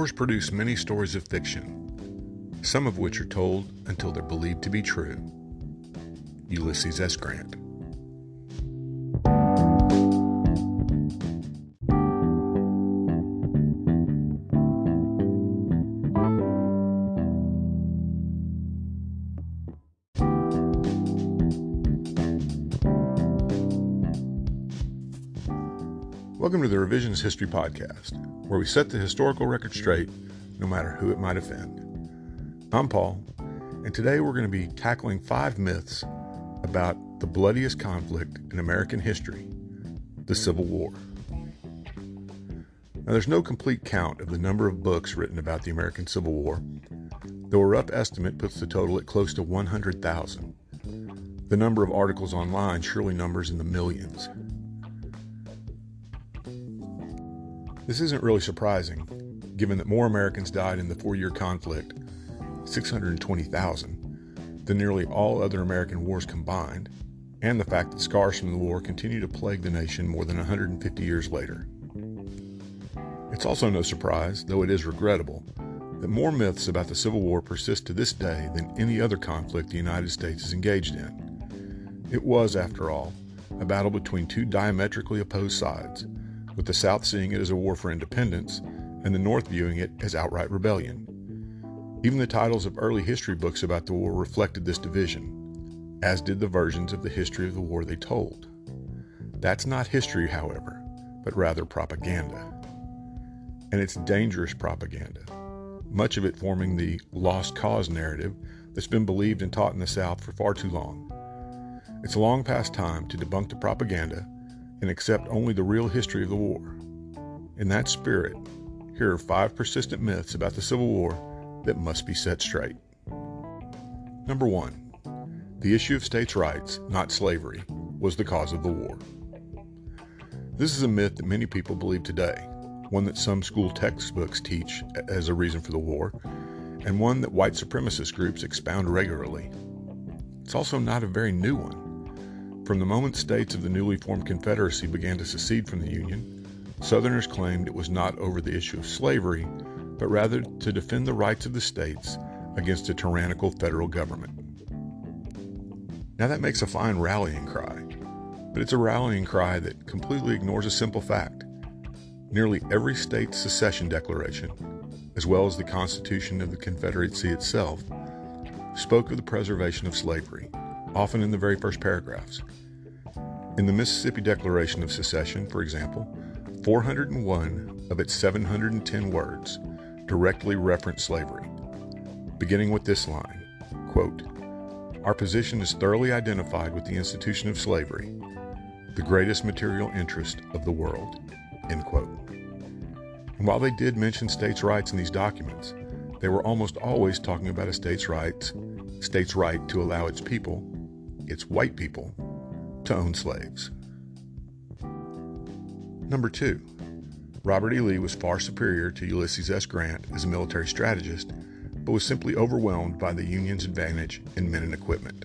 wars produce many stories of fiction, some of which are told until they're believed to be true. Ulysses S. Grant. Welcome to the Revisionist History Podcast, where we set the historical record straight no matter who it might offend. I'm Paul, and today we're going to be tackling five myths about the bloodiest conflict in American history the Civil War. Now, there's no complete count of the number of books written about the American Civil War, though a rough estimate puts the total at close to 100,000. The number of articles online surely numbers in the millions. This isn't really surprising, given that more Americans died in the four year conflict, 620,000, than nearly all other American wars combined, and the fact that scars from the war continue to plague the nation more than 150 years later. It's also no surprise, though it is regrettable, that more myths about the Civil War persist to this day than any other conflict the United States is engaged in. It was, after all, a battle between two diametrically opposed sides with the South seeing it as a war for independence and the North viewing it as outright rebellion. Even the titles of early history books about the war reflected this division, as did the versions of the history of the war they told. That's not history, however, but rather propaganda. And it's dangerous propaganda, much of it forming the lost cause narrative that's been believed and taught in the South for far too long. It's long past time to debunk the propaganda and accept only the real history of the war. In that spirit, here are five persistent myths about the Civil War that must be set straight. Number one, the issue of states' rights, not slavery, was the cause of the war. This is a myth that many people believe today, one that some school textbooks teach as a reason for the war, and one that white supremacist groups expound regularly. It's also not a very new one. From the moment states of the newly formed Confederacy began to secede from the Union, Southerners claimed it was not over the issue of slavery, but rather to defend the rights of the states against a tyrannical federal government. Now that makes a fine rallying cry, but it's a rallying cry that completely ignores a simple fact. Nearly every state's secession declaration, as well as the Constitution of the Confederacy itself, spoke of the preservation of slavery, often in the very first paragraphs. In the Mississippi Declaration of Secession, for example, 401 of its 710 words directly reference slavery, beginning with this line quote, Our position is thoroughly identified with the institution of slavery, the greatest material interest of the world. End quote. And while they did mention states' rights in these documents, they were almost always talking about a state's rights, state's right to allow its people, its white people, to own slaves. Number two, Robert E. Lee was far superior to Ulysses S. Grant as a military strategist, but was simply overwhelmed by the Union's advantage in men and equipment.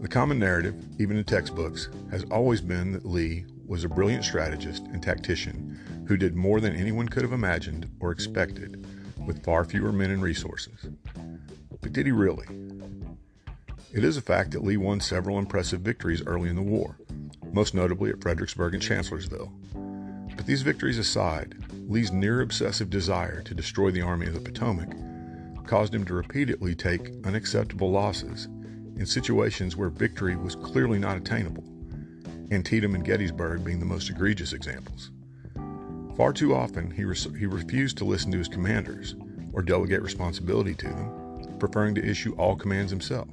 The common narrative, even in textbooks, has always been that Lee was a brilliant strategist and tactician who did more than anyone could have imagined or expected with far fewer men and resources. But did he really? It is a fact that Lee won several impressive victories early in the war, most notably at Fredericksburg and Chancellorsville. But these victories aside, Lee's near obsessive desire to destroy the Army of the Potomac caused him to repeatedly take unacceptable losses in situations where victory was clearly not attainable, Antietam and Gettysburg being the most egregious examples. Far too often, he, he refused to listen to his commanders or delegate responsibility to them, preferring to issue all commands himself.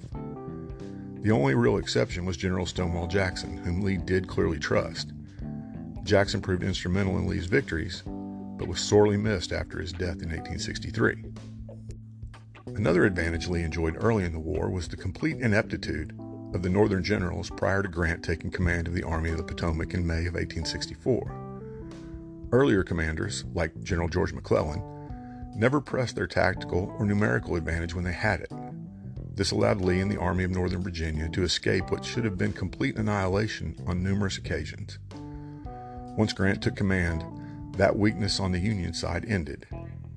The only real exception was General Stonewall Jackson, whom Lee did clearly trust. Jackson proved instrumental in Lee's victories, but was sorely missed after his death in 1863. Another advantage Lee enjoyed early in the war was the complete ineptitude of the Northern generals prior to Grant taking command of the Army of the Potomac in May of 1864. Earlier commanders, like General George McClellan, never pressed their tactical or numerical advantage when they had it. This allowed Lee and the Army of Northern Virginia to escape what should have been complete annihilation on numerous occasions. Once Grant took command, that weakness on the Union side ended,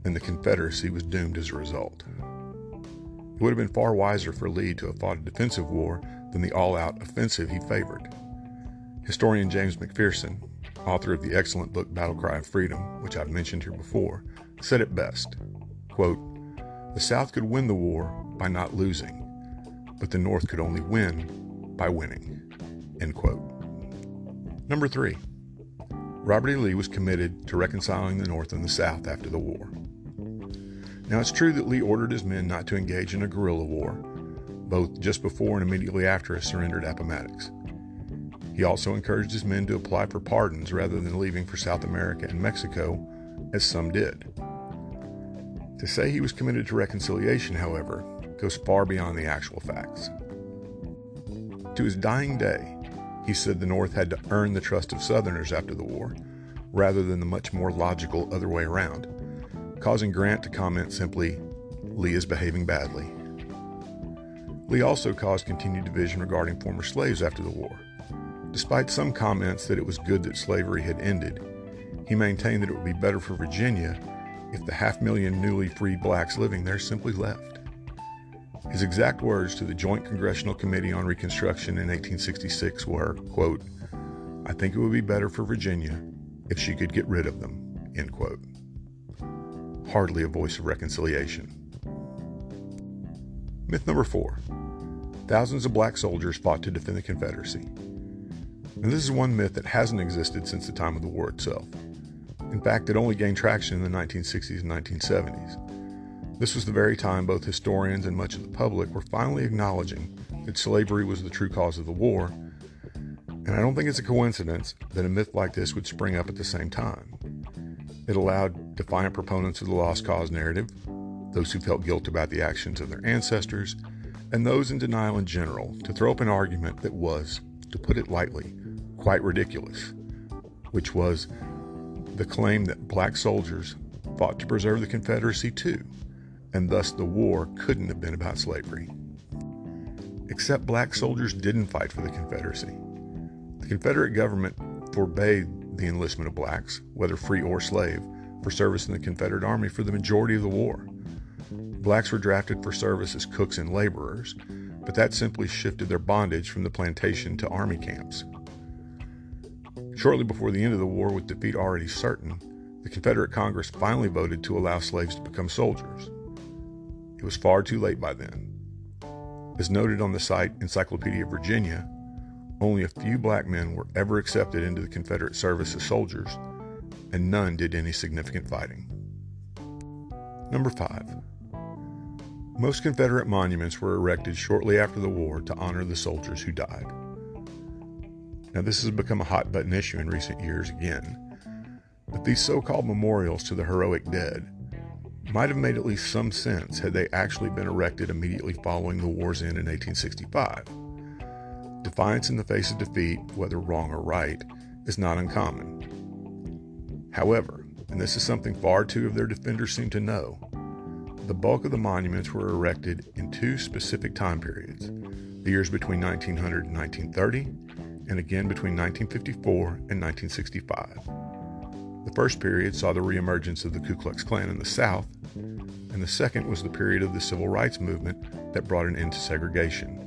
and the Confederacy was doomed as a result. It would have been far wiser for Lee to have fought a defensive war than the all out offensive he favored. Historian James McPherson, author of the excellent book Battle Cry of Freedom, which I've mentioned here before, said it best quote, The South could win the war by not losing, but the North could only win by winning. End quote. Number three, Robert E. Lee was committed to reconciling the North and the South after the war. Now, it's true that Lee ordered his men not to engage in a guerrilla war, both just before and immediately after his surrender at Appomattox. He also encouraged his men to apply for pardons rather than leaving for South America and Mexico, as some did. To say he was committed to reconciliation, however, goes far beyond the actual facts. To his dying day, he said the North had to earn the trust of Southerners after the war, rather than the much more logical other way around causing Grant to comment simply, Lee is behaving badly. Lee also caused continued division regarding former slaves after the war. Despite some comments that it was good that slavery had ended, he maintained that it would be better for Virginia if the half million newly freed blacks living there simply left. His exact words to the Joint Congressional Committee on Reconstruction in 1866 were, quote, I think it would be better for Virginia if she could get rid of them, end quote hardly a voice of reconciliation. Myth number four thousands of black soldiers fought to defend the Confederacy. This is one myth that hasn't existed since the time of the war itself. In fact, it only gained traction in the 1960s and 1970s. This was the very time both historians and much of the public were finally acknowledging that slavery was the true cause of the war, and I don't think it's a coincidence that a myth like this would spring up at the same time. It allowed defiant proponents of the lost cause narrative, those who felt guilt about the actions of their ancestors, and those in denial in general to throw up an argument that was, to put it lightly, quite ridiculous, which was the claim that black soldiers fought to preserve the Confederacy too, and thus the war couldn't have been about slavery. Except black soldiers didn't fight for the Confederacy. The Confederate government forbade the enlistment of blacks, whether free or slave, for service in the Confederate Army for the majority of the war. Blacks were drafted for service as cooks and laborers, but that simply shifted their bondage from the plantation to army camps. Shortly before the end of the war, with defeat already certain, the Confederate Congress finally voted to allow slaves to become soldiers. It was far too late by then. As noted on the site Encyclopedia Virginia, only a few black men were ever accepted into the Confederate service as soldiers, and none did any significant fighting. Number 5. Most Confederate monuments were erected shortly after the war to honor the soldiers who died. Now, this has become a hot button issue in recent years again, but these so called memorials to the heroic dead might have made at least some sense had they actually been erected immediately following the war's end in 1865. Defiance in the face of defeat, whether wrong or right, is not uncommon. However, and this is something far too of their defenders seem to know, the bulk of the monuments were erected in two specific time periods the years between 1900 and 1930, and again between 1954 and 1965. The first period saw the reemergence of the Ku Klux Klan in the South, and the second was the period of the civil rights movement that brought an end to segregation.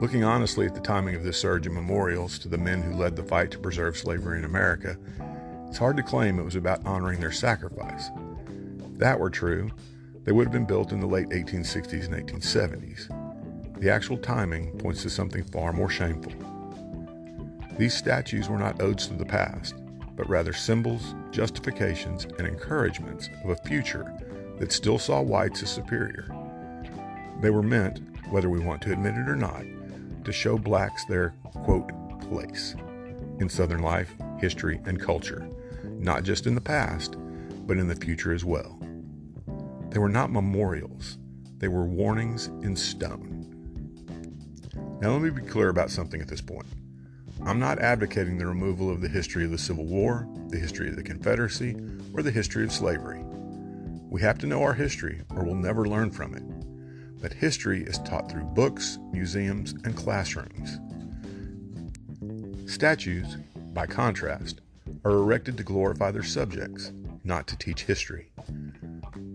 Looking honestly at the timing of this surge in memorials to the men who led the fight to preserve slavery in America, it's hard to claim it was about honoring their sacrifice. If that were true, they would have been built in the late 1860s and 1870s. The actual timing points to something far more shameful. These statues were not odes to the past, but rather symbols, justifications, and encouragements of a future that still saw whites as superior. They were meant, whether we want to admit it or not, to show blacks their, quote, place in Southern life, history, and culture, not just in the past, but in the future as well. They were not memorials, they were warnings in stone. Now, let me be clear about something at this point. I'm not advocating the removal of the history of the Civil War, the history of the Confederacy, or the history of slavery. We have to know our history, or we'll never learn from it But history is taught through books, museums, and classrooms. Statues, by contrast, are erected to glorify their subjects, not to teach history.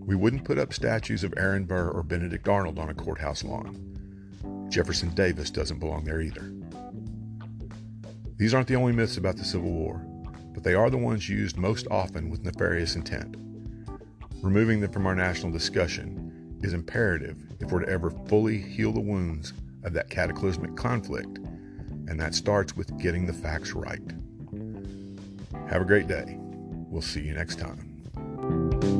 We wouldn't put up statues of Aaron Burr or Benedict Arnold on a courthouse lawn. Jefferson Davis doesn't belong there either. These aren't the only myths about the Civil War, but they are the ones used most often with nefarious intent. Removing them from our national discussion is imperative if we're to ever fully heal the wounds of that cataclysmic conflict, and that starts with getting the facts right. Have a great day. We'll see you next time.